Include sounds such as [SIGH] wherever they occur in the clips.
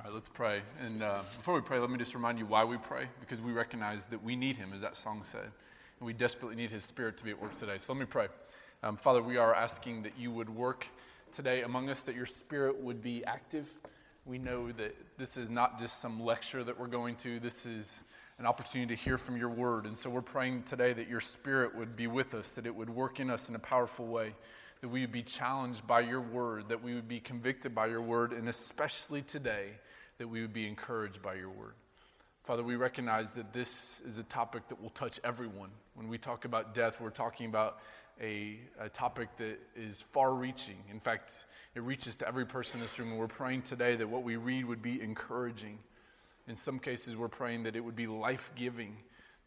All right, let's pray. And uh, before we pray, let me just remind you why we pray, because we recognize that we need Him, as that song said, and we desperately need His Spirit to be at work today. So let me pray. Um, Father, we are asking that you would work today among us, that your Spirit would be active. We know that this is not just some lecture that we're going to, this is an opportunity to hear from your word. And so we're praying today that your Spirit would be with us, that it would work in us in a powerful way that we would be challenged by your word, that we would be convicted by your word, and especially today, that we would be encouraged by your word. Father, we recognize that this is a topic that will touch everyone. When we talk about death, we're talking about a, a topic that is far reaching. In fact, it reaches to every person in this room. And we're praying today that what we read would be encouraging. In some cases, we're praying that it would be life giving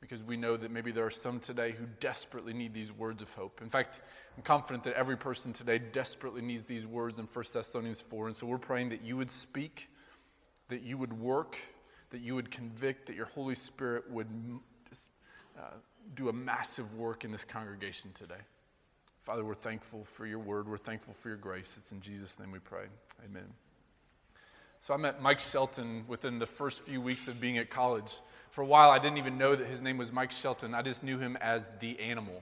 because we know that maybe there are some today who desperately need these words of hope. In fact, I'm confident that every person today desperately needs these words in 1 Thessalonians 4. And so we're praying that you would speak, that you would work, that you would convict, that your Holy Spirit would uh, do a massive work in this congregation today. Father, we're thankful for your word. We're thankful for your grace. It's in Jesus' name we pray. Amen. So I met Mike Shelton within the first few weeks of being at college. For a while, I didn't even know that his name was Mike Shelton. I just knew him as the animal.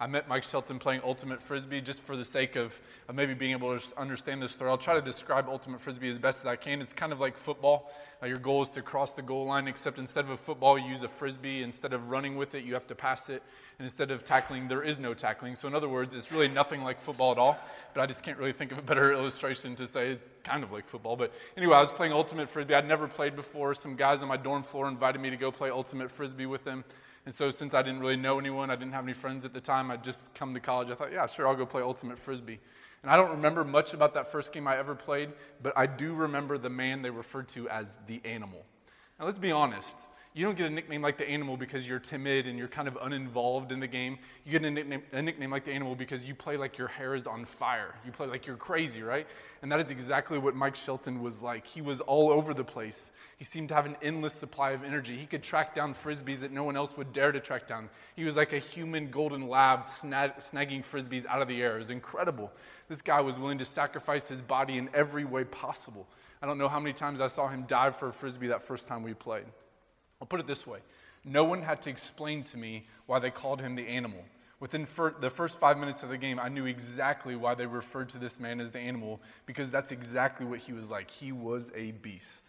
I met Mike Shelton playing Ultimate Frisbee just for the sake of, of maybe being able to understand this story. I'll try to describe Ultimate Frisbee as best as I can. It's kind of like football. Uh, your goal is to cross the goal line, except instead of a football, you use a Frisbee. Instead of running with it, you have to pass it. And instead of tackling, there is no tackling. So, in other words, it's really nothing like football at all. But I just can't really think of a better [LAUGHS] illustration to say it's kind of like football. But anyway, I was playing Ultimate Frisbee. I'd never played before. Some guys on my dorm floor invited me to go play Ultimate Frisbee with them. And so, since I didn't really know anyone, I didn't have any friends at the time, I'd just come to college. I thought, yeah, sure, I'll go play Ultimate Frisbee. And I don't remember much about that first game I ever played, but I do remember the man they referred to as the animal. Now, let's be honest. You don't get a nickname like the animal because you're timid and you're kind of uninvolved in the game. You get a nickname, a nickname like the animal because you play like your hair is on fire. You play like you're crazy, right? And that is exactly what Mike Shelton was like. He was all over the place. He seemed to have an endless supply of energy. He could track down frisbees that no one else would dare to track down. He was like a human golden lab snag, snagging frisbees out of the air. It was incredible. This guy was willing to sacrifice his body in every way possible. I don't know how many times I saw him dive for a frisbee that first time we played. I'll put it this way no one had to explain to me why they called him the animal. Within fir- the first five minutes of the game, I knew exactly why they referred to this man as the animal because that's exactly what he was like. He was a beast.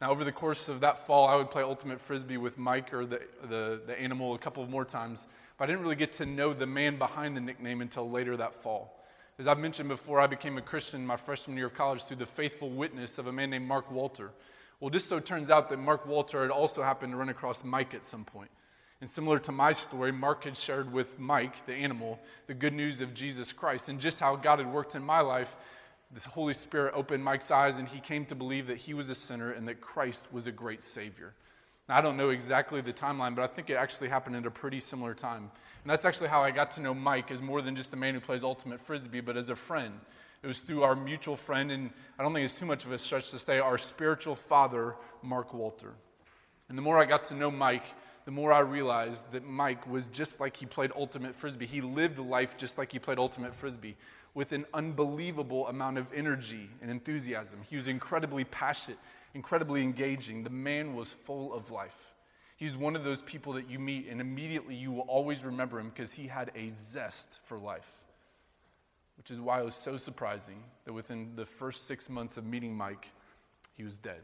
Now, over the course of that fall, I would play Ultimate Frisbee with Mike or the, the, the animal a couple of more times, but I didn't really get to know the man behind the nickname until later that fall. As I've mentioned before, I became a Christian my freshman year of college through the faithful witness of a man named Mark Walter. Well, just so turns out that Mark Walter had also happened to run across Mike at some point. And similar to my story, Mark had shared with Mike, the animal, the good news of Jesus Christ and just how God had worked in my life. This Holy Spirit opened Mike's eyes, and he came to believe that he was a sinner and that Christ was a great Savior. Now, I don't know exactly the timeline, but I think it actually happened at a pretty similar time. And that's actually how I got to know Mike as more than just a man who plays ultimate frisbee, but as a friend. It was through our mutual friend, and I don't think it's too much of a stretch to say our spiritual father, Mark Walter. And the more I got to know Mike, the more I realized that Mike was just like he played ultimate frisbee. He lived life just like he played ultimate frisbee with an unbelievable amount of energy and enthusiasm. He was incredibly passionate, incredibly engaging. The man was full of life. He's one of those people that you meet, and immediately you will always remember him because he had a zest for life which is why it was so surprising that within the first six months of meeting Mike, he was dead.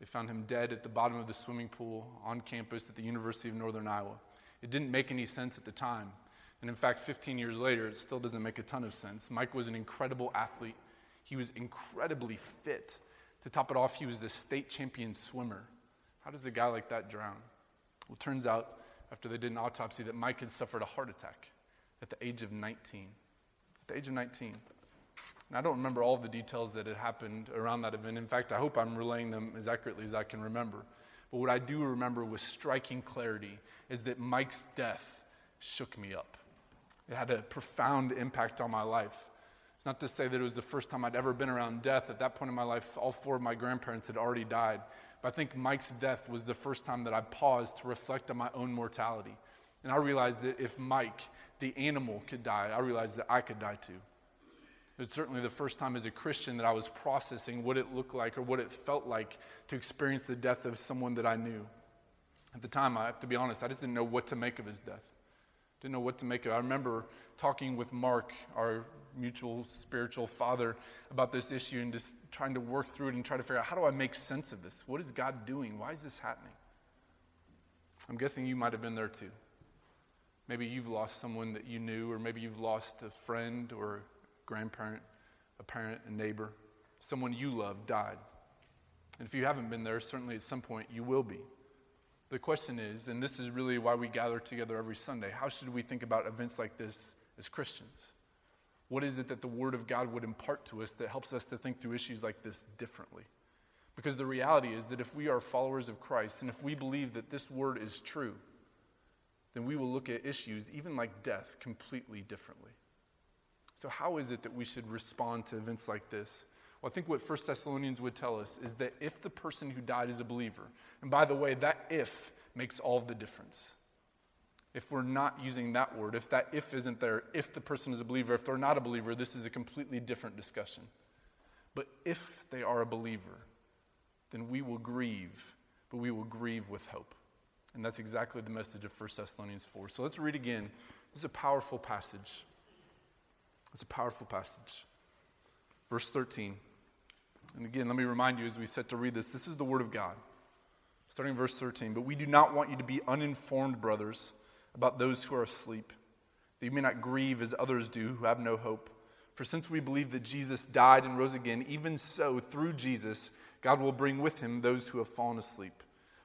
They found him dead at the bottom of the swimming pool on campus at the University of Northern Iowa. It didn't make any sense at the time. And in fact, 15 years later, it still doesn't make a ton of sense. Mike was an incredible athlete, he was incredibly fit. To top it off, he was a state champion swimmer. How does a guy like that drown? Well, it turns out, after they did an autopsy, that Mike had suffered a heart attack at the age of 19 at the age of 19. And I don't remember all the details that had happened around that event. In fact, I hope I'm relaying them as accurately as I can remember. But what I do remember with striking clarity is that Mike's death shook me up. It had a profound impact on my life. It's not to say that it was the first time I'd ever been around death. At that point in my life, all four of my grandparents had already died. But I think Mike's death was the first time that I paused to reflect on my own mortality. And I realized that if Mike the animal could die, I realized that I could die too. It's certainly the first time as a Christian that I was processing what it looked like or what it felt like to experience the death of someone that I knew. At the time, I have to be honest, I just didn't know what to make of his death. Didn't know what to make of it. I remember talking with Mark, our mutual spiritual father, about this issue and just trying to work through it and try to figure out how do I make sense of this? What is God doing? Why is this happening? I'm guessing you might have been there too. Maybe you've lost someone that you knew, or maybe you've lost a friend or a grandparent, a parent, a neighbor. Someone you love died. And if you haven't been there, certainly at some point you will be. The question is, and this is really why we gather together every Sunday, how should we think about events like this as Christians? What is it that the Word of God would impart to us that helps us to think through issues like this differently? Because the reality is that if we are followers of Christ and if we believe that this Word is true, then we will look at issues, even like death, completely differently. So, how is it that we should respond to events like this? Well, I think what 1 Thessalonians would tell us is that if the person who died is a believer, and by the way, that if makes all the difference. If we're not using that word, if that if isn't there, if the person is a believer, if they're not a believer, this is a completely different discussion. But if they are a believer, then we will grieve, but we will grieve with hope. And that's exactly the message of 1 Thessalonians 4. So let's read again. This is a powerful passage. It's a powerful passage. Verse 13. And again, let me remind you as we set to read this this is the Word of God. Starting verse 13. But we do not want you to be uninformed, brothers, about those who are asleep, that you may not grieve as others do who have no hope. For since we believe that Jesus died and rose again, even so, through Jesus, God will bring with him those who have fallen asleep.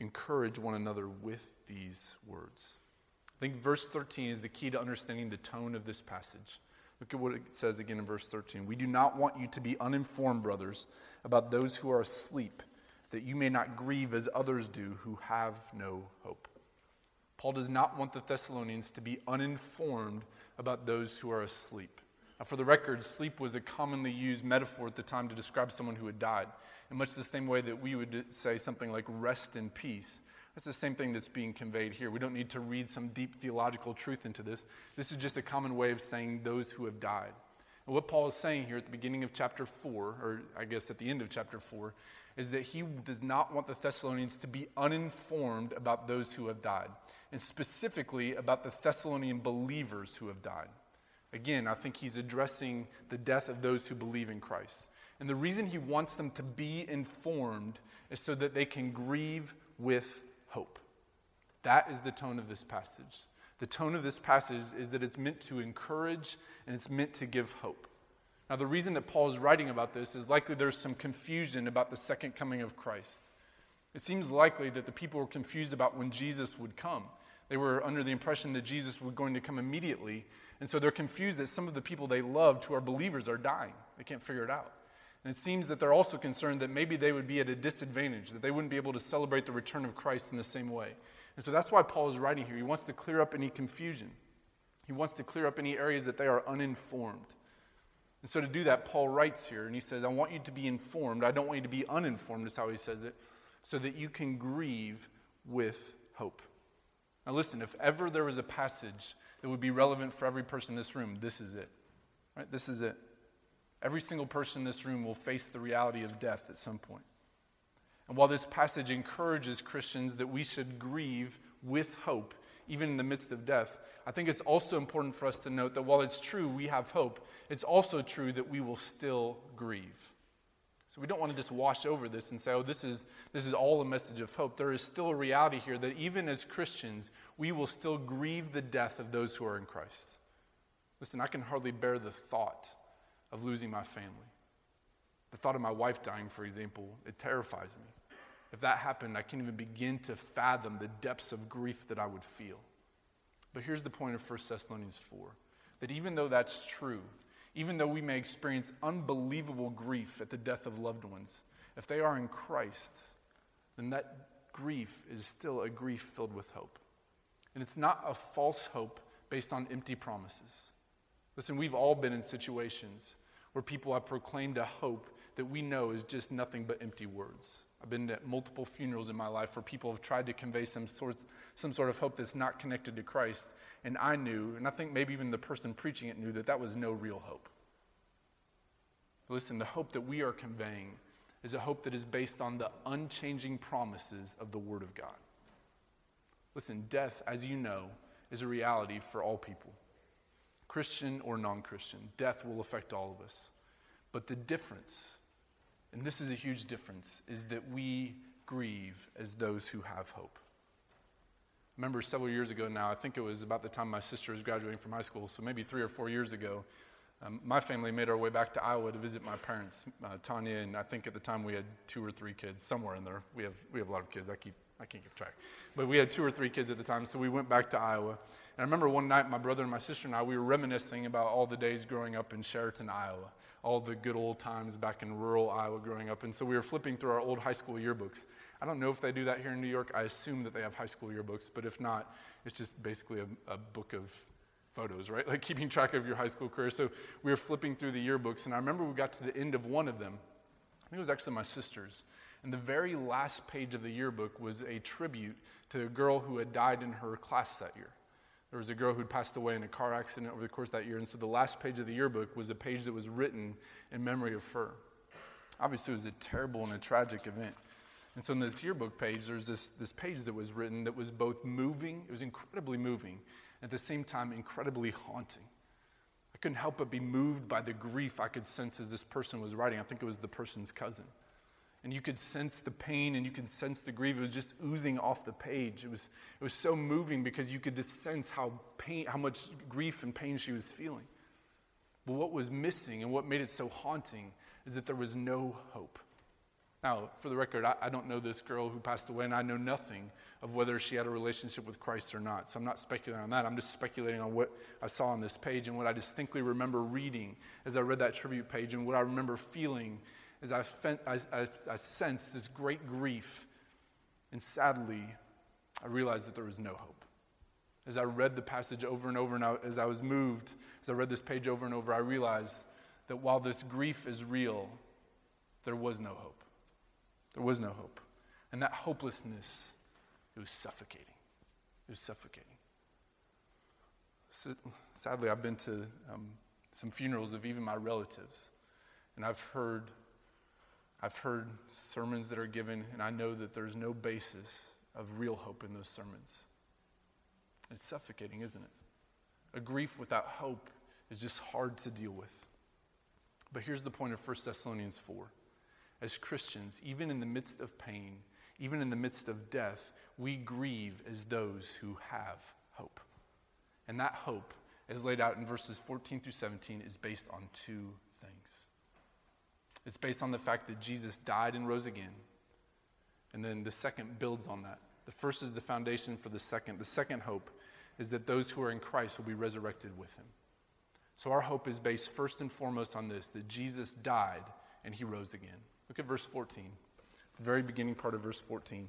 encourage one another with these words. I think verse 13 is the key to understanding the tone of this passage. Look at what it says again in verse 13. We do not want you to be uninformed, brothers, about those who are asleep, that you may not grieve as others do who have no hope. Paul does not want the Thessalonians to be uninformed about those who are asleep. Now, for the record, sleep was a commonly used metaphor at the time to describe someone who had died. In much the same way that we would say something like rest in peace. That's the same thing that's being conveyed here. We don't need to read some deep theological truth into this. This is just a common way of saying those who have died. And what Paul is saying here at the beginning of chapter 4, or I guess at the end of chapter 4, is that he does not want the Thessalonians to be uninformed about those who have died, and specifically about the Thessalonian believers who have died. Again, I think he's addressing the death of those who believe in Christ. And the reason he wants them to be informed is so that they can grieve with hope. That is the tone of this passage. The tone of this passage is that it's meant to encourage and it's meant to give hope. Now, the reason that Paul is writing about this is likely there's some confusion about the second coming of Christ. It seems likely that the people were confused about when Jesus would come. They were under the impression that Jesus was going to come immediately. And so they're confused that some of the people they loved who are believers are dying. They can't figure it out. And it seems that they're also concerned that maybe they would be at a disadvantage, that they wouldn't be able to celebrate the return of Christ in the same way. And so that's why Paul is writing here. He wants to clear up any confusion, he wants to clear up any areas that they are uninformed. And so to do that, Paul writes here, and he says, I want you to be informed. I don't want you to be uninformed, is how he says it, so that you can grieve with hope. Now, listen, if ever there was a passage that would be relevant for every person in this room, this is it. Right? This is it. Every single person in this room will face the reality of death at some point. And while this passage encourages Christians that we should grieve with hope, even in the midst of death, I think it's also important for us to note that while it's true we have hope, it's also true that we will still grieve. So we don't want to just wash over this and say, oh, this is, this is all a message of hope. There is still a reality here that even as Christians, we will still grieve the death of those who are in Christ. Listen, I can hardly bear the thought of losing my family. The thought of my wife dying, for example, it terrifies me. If that happened, I can't even begin to fathom the depths of grief that I would feel. But here's the point of 1 Thessalonians 4 that even though that's true, even though we may experience unbelievable grief at the death of loved ones, if they are in Christ, then that grief is still a grief filled with hope. And it's not a false hope based on empty promises. Listen, we've all been in situations where people have proclaimed a hope that we know is just nothing but empty words. I've been at multiple funerals in my life where people have tried to convey some sort, some sort of hope that's not connected to Christ. And I knew, and I think maybe even the person preaching it knew, that that was no real hope. Listen, the hope that we are conveying is a hope that is based on the unchanging promises of the Word of God. Listen, death, as you know, is a reality for all people, Christian or non Christian. Death will affect all of us. But the difference, and this is a huge difference, is that we grieve as those who have hope. I remember several years ago now, I think it was about the time my sister was graduating from high school, so maybe three or four years ago, um, my family made our way back to Iowa to visit my parents, uh, Tanya, and I think at the time we had two or three kids, somewhere in there. We have, we have a lot of kids. I, keep, I can't keep track. But we had two or three kids at the time, so we went back to Iowa. I remember one night, my brother and my sister and I, we were reminiscing about all the days growing up in Sheraton, Iowa, all the good old times back in rural Iowa growing up. And so we were flipping through our old high school yearbooks. I don't know if they do that here in New York. I assume that they have high school yearbooks, but if not, it's just basically a, a book of photos, right? [LAUGHS] Like keeping track of your high school career. So we were flipping through the yearbooks, and I remember we got to the end of one of them. I think it was actually my sister's. And the very last page of the yearbook was a tribute to a girl who had died in her class that year. There was a girl who'd passed away in a car accident over the course of that year. And so the last page of the yearbook was a page that was written in memory of her. Obviously, it was a terrible and a tragic event. And so in this yearbook page, there's this, this page that was written that was both moving, it was incredibly moving, at the same time, incredibly haunting. I couldn't help but be moved by the grief I could sense as this person was writing. I think it was the person's cousin. And you could sense the pain and you could sense the grief. It was just oozing off the page. It was, it was so moving because you could just sense how, pain, how much grief and pain she was feeling. But what was missing and what made it so haunting is that there was no hope. Now, for the record, I, I, don't know this girl who passed away, and I know nothing of whether she had a relationship with Christ or not. So I'm not speculating on that. I'm just speculating on what I saw on this page and what I distinctly remember reading as I read that tribute page and what I remember feeling as I, I, sensed this great grief. And sadly, I realized that there was no hope. As I read the passage over and over, and I, as I was moved, as I read this page over and over, I realized that while this grief is real, there was no hope. There was no hope. And that hopelessness, it was suffocating. It was suffocating. Sadly, I've been to um, some funerals of even my relatives, and I've heard, I've heard sermons that are given, and I know that there's no basis of real hope in those sermons. It's suffocating, isn't it? A grief without hope is just hard to deal with. But here's the point of 1 Thessalonians 4 as Christians, even in the midst of pain, even in the midst of death, we grieve as those who have hope. And that hope, as laid out in verses 14 through 17, is based on two. It's based on the fact that Jesus died and rose again. And then the second builds on that. The first is the foundation for the second. The second hope is that those who are in Christ will be resurrected with him. So our hope is based first and foremost on this that Jesus died and he rose again. Look at verse 14, the very beginning part of verse 14. It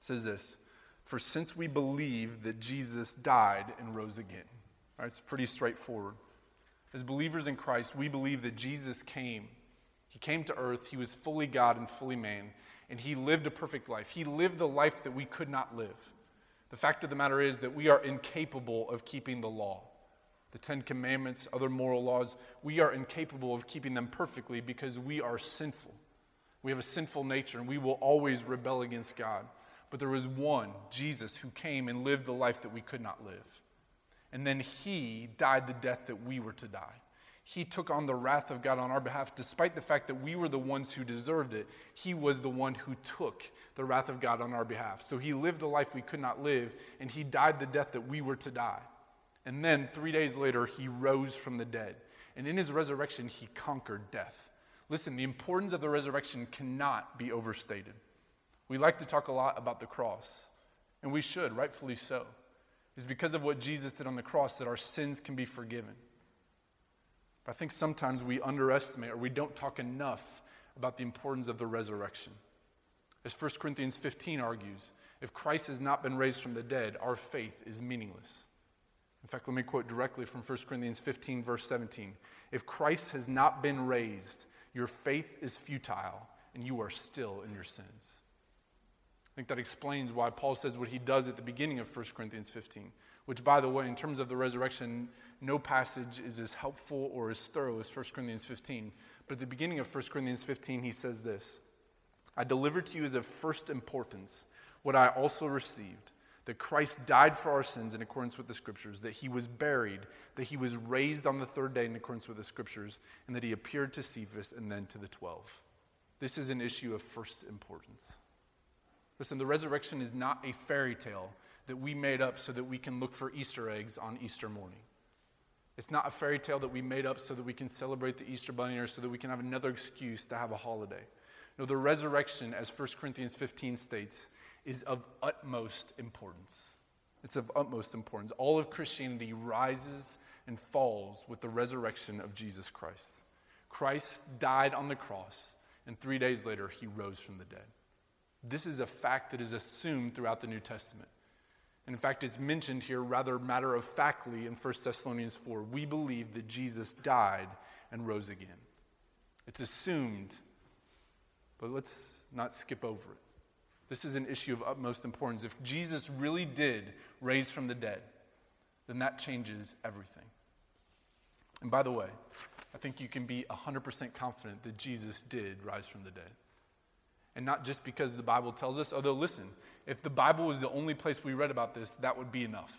says this For since we believe that Jesus died and rose again, right, it's pretty straightforward. As believers in Christ, we believe that Jesus came. He came to earth, he was fully God and fully man, and he lived a perfect life. He lived the life that we could not live. The fact of the matter is that we are incapable of keeping the law the Ten Commandments, other moral laws, we are incapable of keeping them perfectly because we are sinful. We have a sinful nature and we will always rebel against God. But there was one, Jesus, who came and lived the life that we could not live. And then he died the death that we were to die. He took on the wrath of God on our behalf, despite the fact that we were the ones who deserved it. He was the one who took the wrath of God on our behalf. So he lived a life we could not live, and he died the death that we were to die. And then three days later, he rose from the dead. And in his resurrection, he conquered death. Listen, the importance of the resurrection cannot be overstated. We like to talk a lot about the cross, and we should, rightfully so. It's because of what Jesus did on the cross that our sins can be forgiven. But I think sometimes we underestimate or we don't talk enough about the importance of the resurrection. As 1 Corinthians 15 argues, if Christ has not been raised from the dead, our faith is meaningless. In fact, let me quote directly from 1 Corinthians 15, verse 17. If Christ has not been raised, your faith is futile and you are still in your sins. I think that explains why Paul says what he does at the beginning of 1 Corinthians 15, which, by the way, in terms of the resurrection, no passage is as helpful or as thorough as 1 Corinthians 15. But at the beginning of 1 Corinthians 15, he says this I delivered to you as of first importance what I also received that Christ died for our sins in accordance with the Scriptures, that he was buried, that he was raised on the third day in accordance with the Scriptures, and that he appeared to Cephas and then to the twelve. This is an issue of first importance. Listen, the resurrection is not a fairy tale that we made up so that we can look for Easter eggs on Easter morning. It's not a fairy tale that we made up so that we can celebrate the Easter Bunny or so that we can have another excuse to have a holiday. No, the resurrection, as 1 Corinthians 15 states, is of utmost importance. It's of utmost importance. All of Christianity rises and falls with the resurrection of Jesus Christ. Christ died on the cross, and three days later, he rose from the dead. This is a fact that is assumed throughout the New Testament. And in fact, it's mentioned here rather matter of factly in 1 Thessalonians 4. We believe that Jesus died and rose again. It's assumed, but let's not skip over it. This is an issue of utmost importance. If Jesus really did raise from the dead, then that changes everything. And by the way, I think you can be 100% confident that Jesus did rise from the dead. And not just because the Bible tells us, although, listen, if the Bible was the only place we read about this, that would be enough.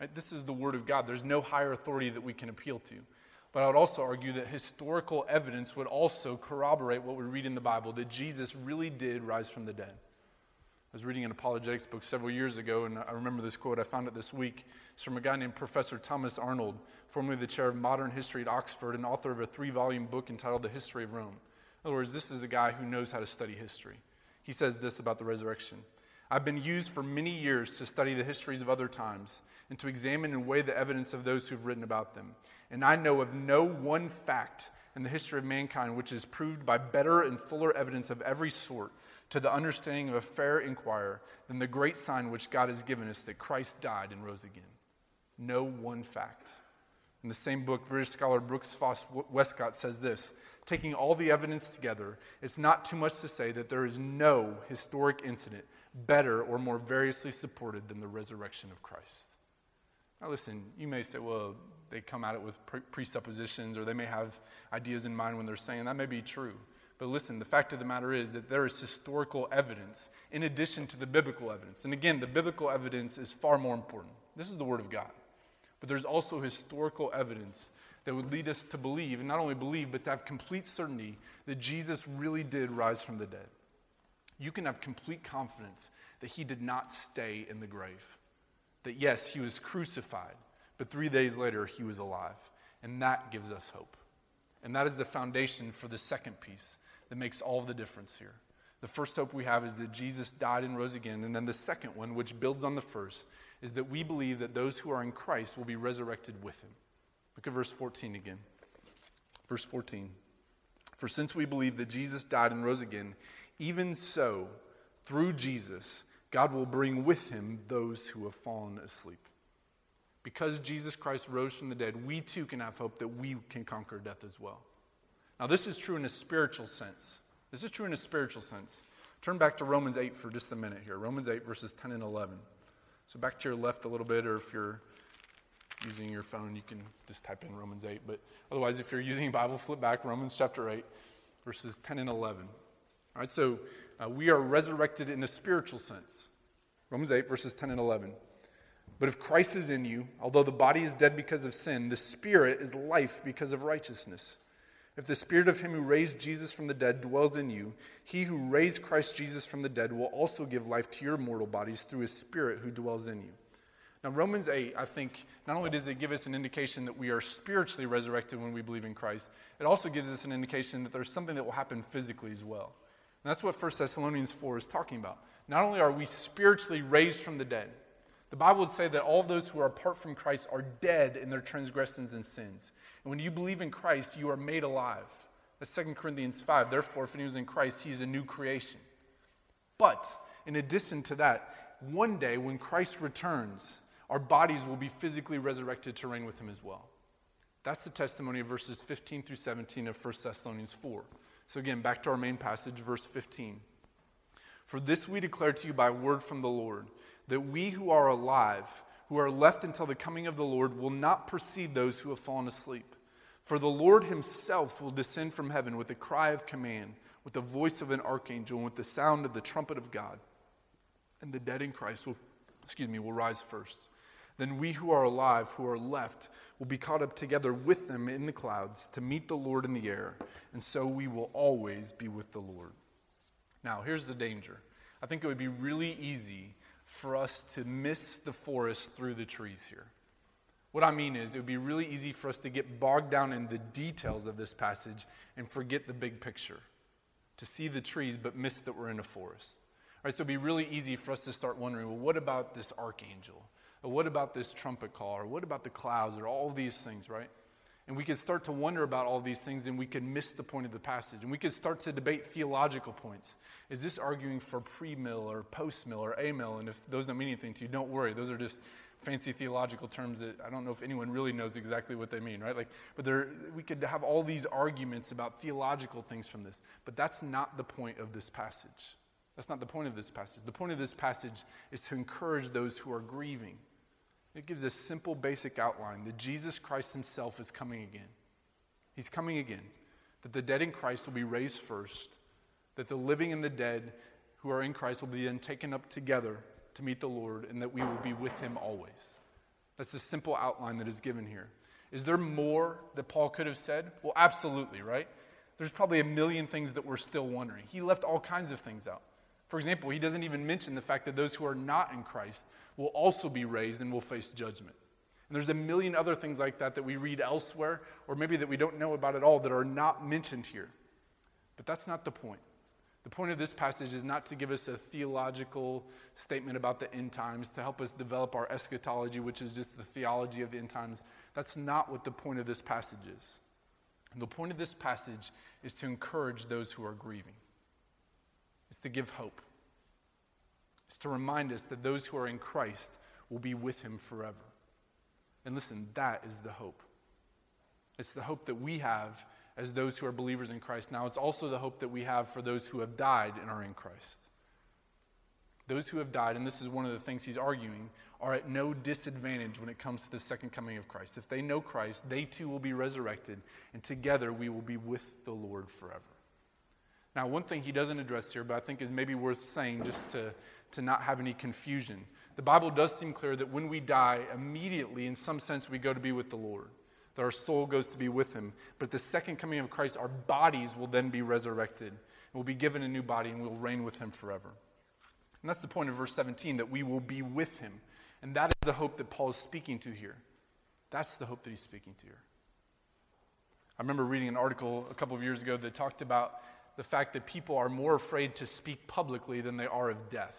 Right? This is the Word of God. There's no higher authority that we can appeal to. But I would also argue that historical evidence would also corroborate what we read in the Bible that Jesus really did rise from the dead. I was reading an apologetics book several years ago, and I remember this quote. I found it this week. It's from a guy named Professor Thomas Arnold, formerly the chair of modern history at Oxford and author of a three volume book entitled The History of Rome. In other words, this is a guy who knows how to study history. He says this about the resurrection I've been used for many years to study the histories of other times and to examine and weigh the evidence of those who've written about them. And I know of no one fact in the history of mankind which is proved by better and fuller evidence of every sort to the understanding of a fair inquirer than the great sign which God has given us that Christ died and rose again. No one fact. In the same book, British scholar Brooks Foss Westcott says this Taking all the evidence together, it's not too much to say that there is no historic incident better or more variously supported than the resurrection of Christ. Now, listen, you may say, well, they come at it with presuppositions or they may have ideas in mind when they're saying that may be true. But listen, the fact of the matter is that there is historical evidence in addition to the biblical evidence. And again, the biblical evidence is far more important. This is the Word of God. But there's also historical evidence that would lead us to believe, and not only believe, but to have complete certainty that Jesus really did rise from the dead. You can have complete confidence that he did not stay in the grave. That yes, he was crucified, but three days later he was alive. And that gives us hope. And that is the foundation for the second piece that makes all the difference here. The first hope we have is that Jesus died and rose again. And then the second one, which builds on the first, is that we believe that those who are in Christ will be resurrected with him. Look at verse 14 again. Verse 14. For since we believe that Jesus died and rose again, even so, through Jesus, God will bring with him those who have fallen asleep. Because Jesus Christ rose from the dead, we too can have hope that we can conquer death as well. Now, this is true in a spiritual sense. This is true in a spiritual sense. Turn back to Romans 8 for just a minute here. Romans 8, verses 10 and 11. So, back to your left a little bit, or if you're using your phone, you can just type in Romans 8. But otherwise, if you're using Bible, flip back Romans chapter 8, verses 10 and 11. All right, so uh, we are resurrected in a spiritual sense. Romans 8, verses 10 and 11. But if Christ is in you, although the body is dead because of sin, the spirit is life because of righteousness. If the spirit of him who raised Jesus from the dead dwells in you, he who raised Christ Jesus from the dead will also give life to your mortal bodies through his spirit who dwells in you. Now, Romans 8, I think, not only does it give us an indication that we are spiritually resurrected when we believe in Christ, it also gives us an indication that there's something that will happen physically as well. And that's what 1 Thessalonians 4 is talking about. Not only are we spiritually raised from the dead, The Bible would say that all those who are apart from Christ are dead in their transgressions and sins. And when you believe in Christ, you are made alive. That's 2 Corinthians 5. Therefore, if anyone is in Christ, he's a new creation. But in addition to that, one day when Christ returns, our bodies will be physically resurrected to reign with him as well. That's the testimony of verses 15 through 17 of 1 Thessalonians 4. So, again, back to our main passage, verse 15. For this we declare to you by word from the Lord, that we who are alive, who are left until the coming of the Lord, will not precede those who have fallen asleep. For the Lord himself will descend from heaven with a cry of command, with the voice of an archangel, and with the sound of the trumpet of God. And the dead in Christ will, excuse me, will rise first. Then we who are alive, who are left, will be caught up together with them in the clouds to meet the Lord in the air, and so we will always be with the Lord. Now, here's the danger. I think it would be really easy for us to miss the forest through the trees here. What I mean is, it would be really easy for us to get bogged down in the details of this passage and forget the big picture, to see the trees but miss that we're in a forest. All right, so it'd be really easy for us to start wondering well, what about this archangel? Or what about this trumpet call? Or what about the clouds? Or all these things, right? And we could start to wonder about all these things and we could miss the point of the passage. And we could start to debate theological points. Is this arguing for pre mill or post mill or a mill? And if those don't mean anything to you, don't worry. Those are just fancy theological terms that I don't know if anyone really knows exactly what they mean, right? Like, but there, we could have all these arguments about theological things from this. But that's not the point of this passage. That's not the point of this passage. The point of this passage is to encourage those who are grieving. It gives a simple, basic outline that Jesus Christ himself is coming again. He's coming again. That the dead in Christ will be raised first, that the living and the dead who are in Christ will be then taken up together to meet the Lord, and that we will be with him always. That's the simple outline that is given here. Is there more that Paul could have said? Well, absolutely, right? There's probably a million things that we're still wondering. He left all kinds of things out. For example, he doesn't even mention the fact that those who are not in Christ will also be raised and will face judgment. And there's a million other things like that that we read elsewhere, or maybe that we don't know about at all, that are not mentioned here. But that's not the point. The point of this passage is not to give us a theological statement about the end times, to help us develop our eschatology, which is just the theology of the end times. That's not what the point of this passage is. And the point of this passage is to encourage those who are grieving, it's to give hope, it's to remind us that those who are in Christ will be with him forever. And listen, that is the hope. It's the hope that we have as those who are believers in Christ. Now, it's also the hope that we have for those who have died and are in Christ. Those who have died, and this is one of the things he's arguing, are at no disadvantage when it comes to the second coming of Christ. If they know Christ, they too will be resurrected, and together we will be with the Lord forever. Now, one thing he doesn't address here, but I think is maybe worth saying just to, to not have any confusion. The Bible does seem clear that when we die, immediately, in some sense, we go to be with the Lord that our soul goes to be with him. But the second coming of Christ, our bodies will then be resurrected. We'll be given a new body and we'll reign with him forever. And that's the point of verse 17, that we will be with him. And that is the hope that Paul is speaking to here. That's the hope that he's speaking to here. I remember reading an article a couple of years ago that talked about the fact that people are more afraid to speak publicly than they are of death.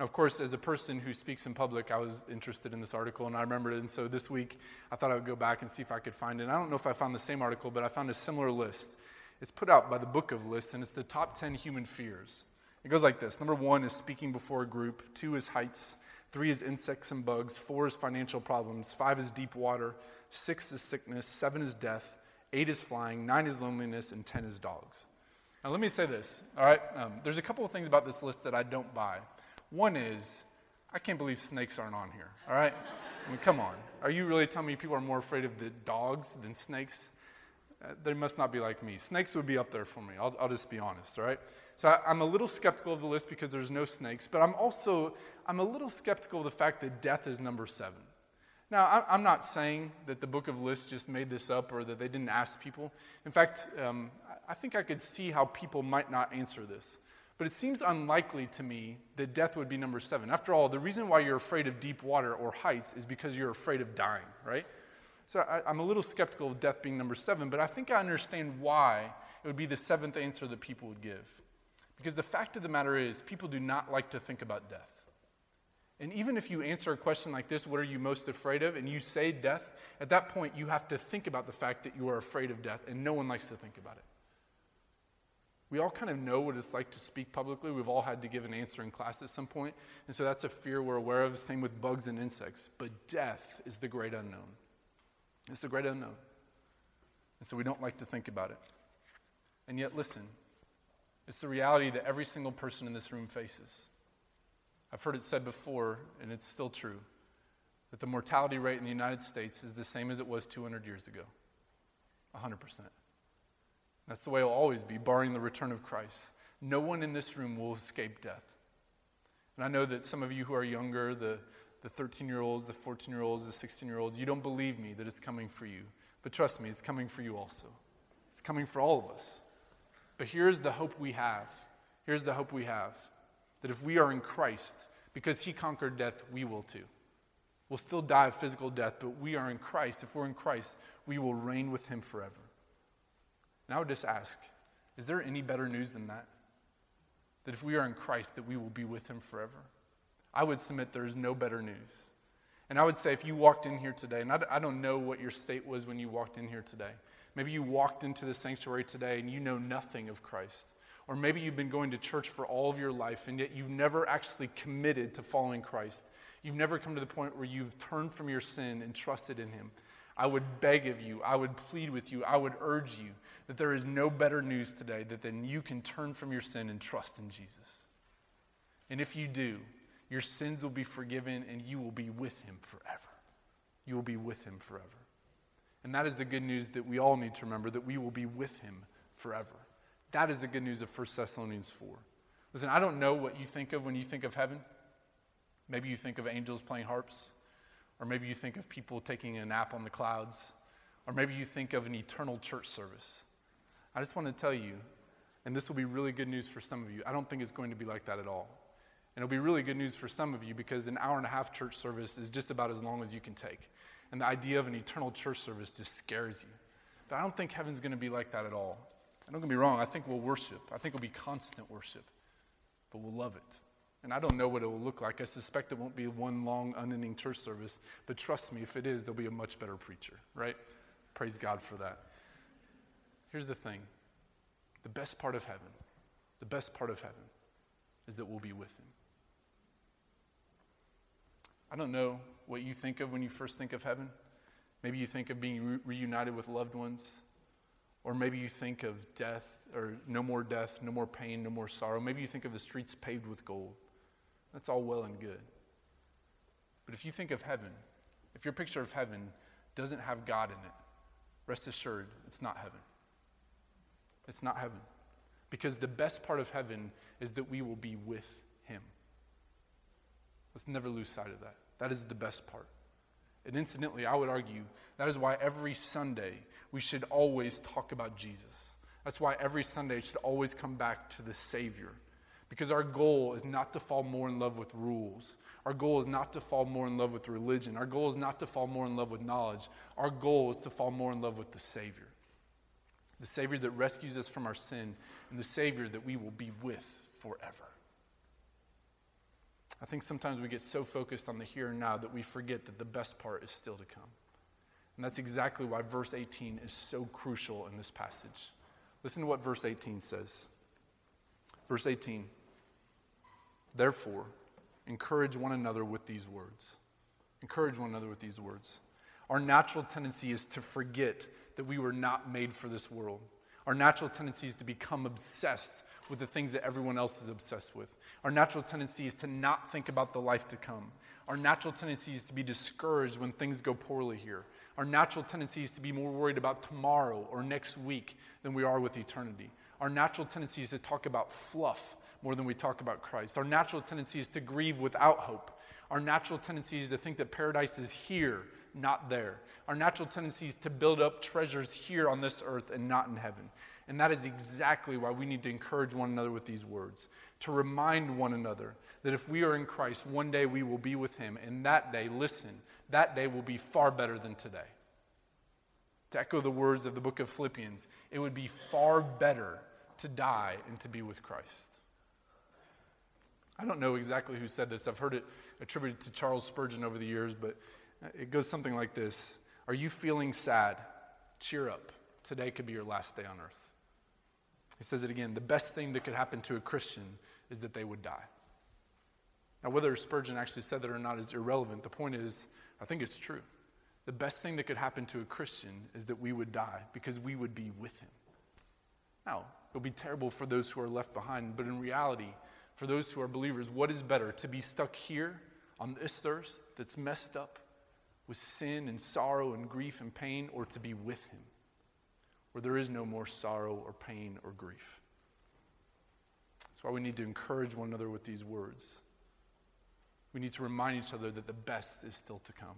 Now, of course, as a person who speaks in public, I was interested in this article and I remembered it. And so this week, I thought I would go back and see if I could find it. And I don't know if I found the same article, but I found a similar list. It's put out by the Book of Lists, and it's the top 10 human fears. It goes like this Number one is speaking before a group, two is heights, three is insects and bugs, four is financial problems, five is deep water, six is sickness, seven is death, eight is flying, nine is loneliness, and 10 is dogs. Now, let me say this, all right? Um, there's a couple of things about this list that I don't buy. One is, I can't believe snakes aren't on here, all right? I mean, come on. Are you really telling me people are more afraid of the dogs than snakes? Uh, they must not be like me. Snakes would be up there for me. I'll, I'll just be honest, all right? So I, I'm a little skeptical of the list because there's no snakes, but I'm also, I'm a little skeptical of the fact that death is number seven. Now, I'm not saying that the book of lists just made this up or that they didn't ask people. In fact, um, I think I could see how people might not answer this. But it seems unlikely to me that death would be number seven. After all, the reason why you're afraid of deep water or heights is because you're afraid of dying, right? So I, am a little skeptical of death being number seven, but I think I understand why it would be the seventh answer that people would give. Because the fact of the matter is, people do not like to think about death. And even if you answer a question like this, what are you most afraid of? And you say death, at that point, you have to think about the fact that you are afraid of death, and no one likes to think about it. We all kind of know what it's like to speak publicly. We've all had to give an answer in class at some point. And so that's a fear we're aware of. Same with bugs and insects. But death is the great unknown. It's the great unknown. And so we don't like to think about it. And yet, listen, it's the reality that every single person in this room faces. I've heard it said before, and it's still true, that the mortality rate in the United States is the same as it was 200 years ago 100%. That's the way it'll always be, barring the return of Christ. No one in this room will escape death. And I know that some of you who are younger, the, the 13 year olds, the 14 year olds, the 16 year olds, you don't believe me that it's coming for you. But trust me, it's coming for you also. It's coming for all of us. But here's the hope we have. Here's the hope we have that if we are in Christ, because he conquered death, we will too. We'll still die of physical death, but we are in Christ. If we're in Christ, we will reign with him forever. And I would just ask is there any better news than that? That if we are in Christ, that we will be with him forever? I would submit there is no better news. And I would say if you walked in here today, and I, don't know what your state was when you walked in here today. Maybe you walked into the sanctuary today and you know nothing of Christ. Or maybe you've been going to church for all of your life and yet you've never actually committed to following Christ. You've never come to the point where you've turned from your sin and trusted in Him. I would beg of you, I would plead with you, I would urge you that there is no better news today that then you can turn from your sin and trust in Jesus. And if you do, your sins will be forgiven and you will be with him forever. You will be with him forever. And that is the good news that we all need to remember that we will be with him forever. That is the good news of 1 Thessalonians 4. Listen, I don't know what you think of when you think of heaven. Maybe you think of angels playing harps, or maybe you think of people taking a nap on the clouds, or maybe you think of an eternal church service. I just want to tell you, and this will be really good news for some of you, I don't think it's going to be like that at all. And it'll be really good news for some of you because an hour and a half church service is just about as long as you can take. And the idea of an eternal church service just scares you. But I don't think heaven's going to be like that at all. And don't get me wrong, I think we'll worship. I think it'll be constant worship. But we'll love it. And I don't know what it will look like. I suspect it won't be one long, unending church service. But trust me, if it is, there'll be a much better preacher, right? Praise God for that. Here's the thing the best part of heaven, the best part of heaven is that we'll be with him. I don't know what you think of when you first think of heaven. Maybe you think of being re- reunited with loved ones, or maybe you think of death, or no more death, no more pain, no more sorrow. Maybe you think of the streets paved with gold. That's all well and good. But if you think of heaven, if your picture of heaven doesn't have God in it, rest assured it's not heaven. It's not heaven. Because the best part of heaven is that we will be with Him. Let's never lose sight of that. That is the best part. And incidentally, I would argue that is why every Sunday we should always talk about Jesus. That's why every Sunday should always come back to the Savior. Because our goal is not to fall more in love with rules. Our goal is not to fall more in love with religion. Our goal is not to fall more in love with knowledge. Our goal is to fall more in love with the Savior the Savior that rescues us from our sin, and the Savior that we will be with forever. I think sometimes we get so focused on the here and now that we forget that the best part is still to come. And that's exactly why verse 18 is so crucial in this passage. Listen to what verse 18 says. Verse 18 Therefore, encourage one another with these words. Encourage one another with these words. Our natural tendency is to forget that we were not made for this world. Our natural tendency is to become obsessed with the things that everyone else is obsessed with. Our natural tendency is to not think about the life to come. Our natural tendency is to be discouraged when things go poorly here. Our natural tendency is to be more worried about tomorrow or next week than we are with eternity. Our natural tendency is to talk about fluff more than we talk about Christ. Our natural tendency is to grieve without hope. Our natural tendency is to think that paradise is here, not there. Our natural tendency is to build up treasures here on this earth and not in heaven. And that is exactly why we need to encourage one another with these words, to remind one another that if we are in Christ, one day we will be with Him. And that day, listen, that day will be far better than today. To echo the words of the book of Philippians, it would be far better to die and to be with Christ. I don't know exactly who said this. I've heard it attributed to Charles Spurgeon over the years, but Uh, it goes something like this Are you feeling sad? Cheer up. Today could be your last day on earth. He says it again the best thing that could happen to a Christian is that they would die. Now, whether Spurgeon actually said that or not is irrelevant. The point is, I think it's true. The best thing that could happen to a Christian is that we would die because we would be with him. Now, it'll be terrible for those who are left behind, but in reality, for those who are believers, what is better? To be stuck here on this earth that's messed up with sin and sorrow and grief and pain, or to be with him where there is no more sorrow or pain or grief? That's why we need to encourage one another with these words. We need to remind each other that the best is still to come.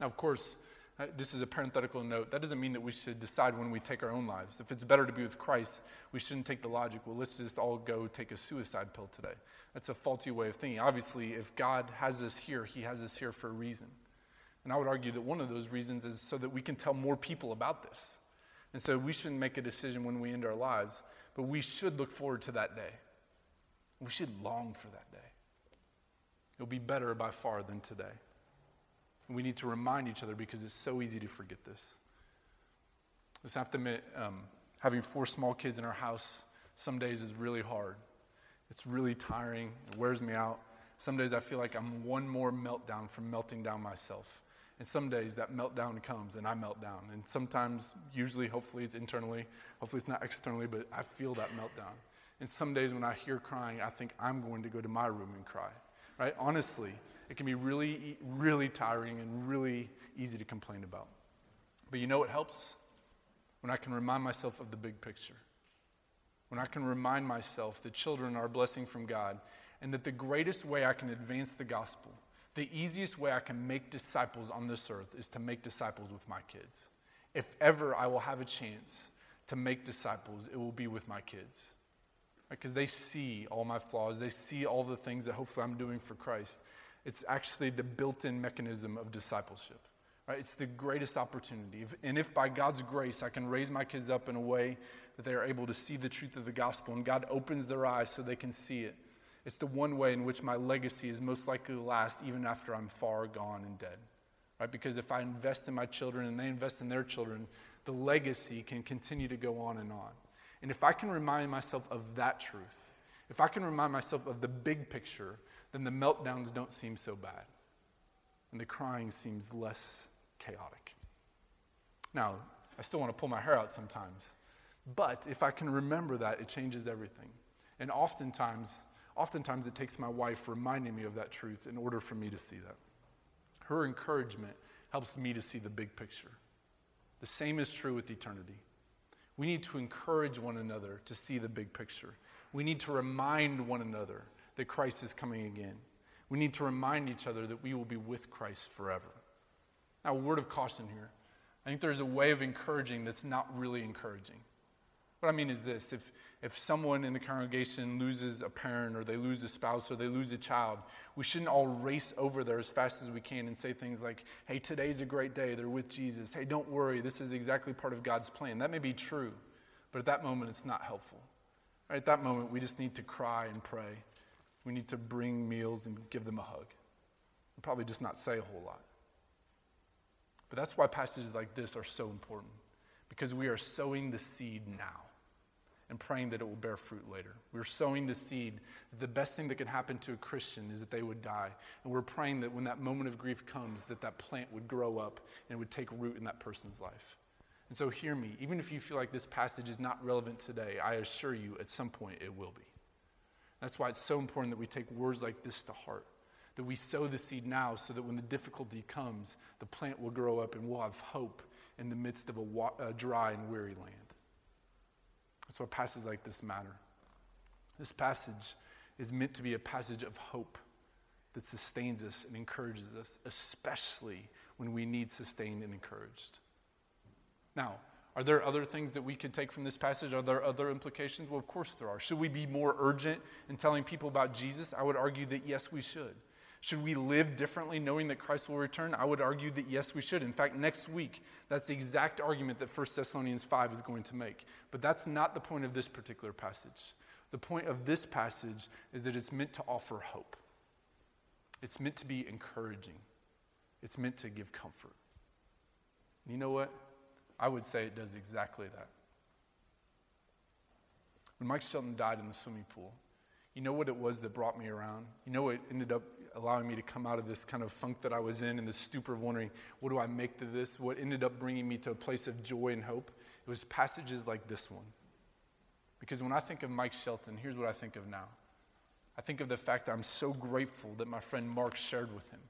Now, of course, uh, this is a parenthetical note. That doesn't mean that we should decide when we take our own lives. If it's better to be with Christ, we shouldn't take the logic, well, let's just all go take a suicide pill today. That's a faulty way of thinking. Obviously, if God has us here, He has us here for a reason. And I would argue that one of those reasons is so that we can tell more people about this. And so we shouldn't make a decision when we end our lives, but we should look forward to that day. We should long for that day. It'll be better by far than today. And we need to remind each other because it's so easy to forget this. I just have to admit, um, having four small kids in our house some days is really hard. It's really tiring. It wears me out. Some days I feel like I'm one more meltdown from melting down myself. And some days that meltdown comes and I melt down. And sometimes, usually, hopefully it's internally, hopefully it's not externally, but I feel that meltdown. And some days when I hear crying, I think I'm going to go to my room and cry right? Honestly, it can be really, really tiring and really easy to complain about. But you know what helps? When I can remind myself of the big picture. When I can remind myself that children are a blessing from God and that the greatest way I can advance the gospel, the easiest way I can make disciples on this earth is to make disciples with my kids. If ever I will have a chance to make disciples, it will be with my kids because they see all my flaws. They see all the things that hopefully I'm doing for Christ. It's actually the built in mechanism of discipleship. Right? It's the greatest opportunity. And if by God's grace I can raise my kids up in a way that they are able to see the truth of the gospel and God opens their eyes so they can see it, it's the one way in which my legacy is most likely to last even after I'm far gone and dead. Right? Because if I invest in my children and they invest in their children, the legacy can continue to go on and on. And if I can remind myself of that truth, if I can remind myself of the big picture, then the meltdowns don't seem so bad. And the crying seems less chaotic. Now, I still want to pull my hair out sometimes. But if I can remember that, it changes everything. And oftentimes, oftentimes it takes my wife reminding me of that truth in order for me to see that. Her encouragement helps me to see the big picture. The same is true with eternity. We need to encourage one another to see the big picture. We need to remind one another that Christ is coming again. We need to remind each other that we will be with Christ forever. Now, a word of caution here. I think there's a way of encouraging that's not really encouraging. What I mean is this if, if someone in the congregation loses a parent or they lose a spouse or they lose a child, we shouldn't all race over there as fast as we can and say things like, hey, today's a great day, they're with Jesus. Hey, don't worry, this is exactly part of God's plan. That may be true, but at that moment, it's not helpful. Right, at that moment, we just need to cry and pray. We need to bring meals and give them a hug. And probably just not say a whole lot. But that's why passages like this are so important, because we are sowing the seed now and praying that it will bear fruit later. We're sowing the seed. The best thing that can happen to a Christian is that they would die. And we're praying that when that moment of grief comes, that that plant would grow up and would take root in that person's life. And so hear me. Even if you feel like this passage is not relevant today, I assure you at some point it will be. That's why it's so important that we take words like this to heart. That we sow the seed now so that when the difficulty comes, the plant will grow up and we'll have hope in the midst of a, wa- a dry and weary land. That's why passages like this matter. This passage is meant to be a passage of hope that sustains us and encourages us, especially when we need sustained and encouraged. Now, are there other things that we could take from this passage? Are there other implications? Well, of course there are. Should we be more urgent in telling people about Jesus? I would argue that yes, we should. Should we live differently knowing that Christ will return? I would argue that yes, we should. In fact, next week, that's the exact argument that 1 Thessalonians 5 is going to make. But that's not the point of this particular passage. The point of this passage is that it's meant to offer hope. It's meant to be encouraging. It's meant to give comfort. And you know what? I would say it does exactly that. When Mike Shelton died in the swimming pool, you know what it was that brought me around? You know what ended up allowing me to come out of this kind of funk that I was in and this stupor of wondering, what do I make to this? What ended up bringing me to a place of joy and hope? It was passages like this one. Because when I think of Mike Shelton, here's what I think of now. I think of the fact that I'm so grateful that my friend Mark shared with him.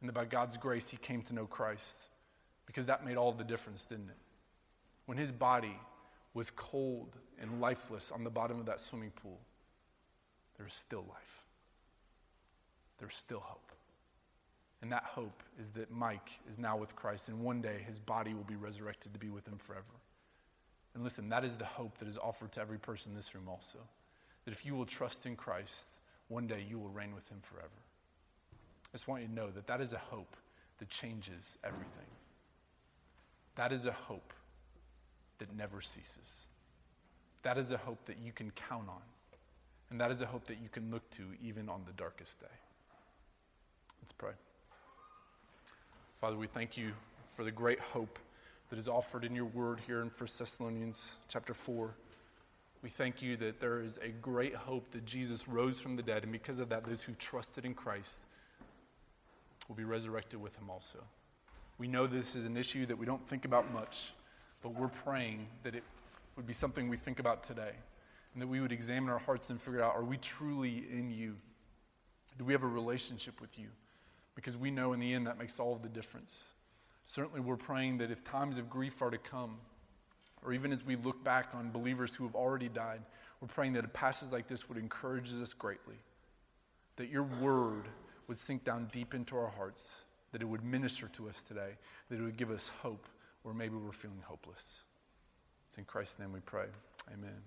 And that by God's grace, he came to know Christ. Because that made all the difference, didn't it? When his body was cold and lifeless on the bottom of that swimming pool, there was still life. There's still hope. And that hope is that Mike is now with Christ, and one day his body will be resurrected to be with him forever. And listen, that is the hope that is offered to every person in this room also. That if you will trust in Christ, one day you will reign with him forever. I just want you to know that that is a hope that changes everything. That is a hope that never ceases. That is a hope that you can count on. And that is a hope that you can look to even on the darkest day. Let's pray. Father, we thank you for the great hope that is offered in your word here in 1 Thessalonians chapter 4. We thank you that there is a great hope that Jesus rose from the dead, and because of that, those who trusted in Christ will be resurrected with him also. We know this is an issue that we don't think about much, but we're praying that it would be something we think about today, and that we would examine our hearts and figure out are we truly in you? Do we have a relationship with you? Because we know in the end that makes all the difference. Certainly, we're praying that if times of grief are to come, or even as we look back on believers who have already died, we're praying that a passage like this would encourage us greatly. That your word would sink down deep into our hearts, that it would minister to us today, that it would give us hope where maybe we're feeling hopeless. It's in Christ's name we pray. Amen.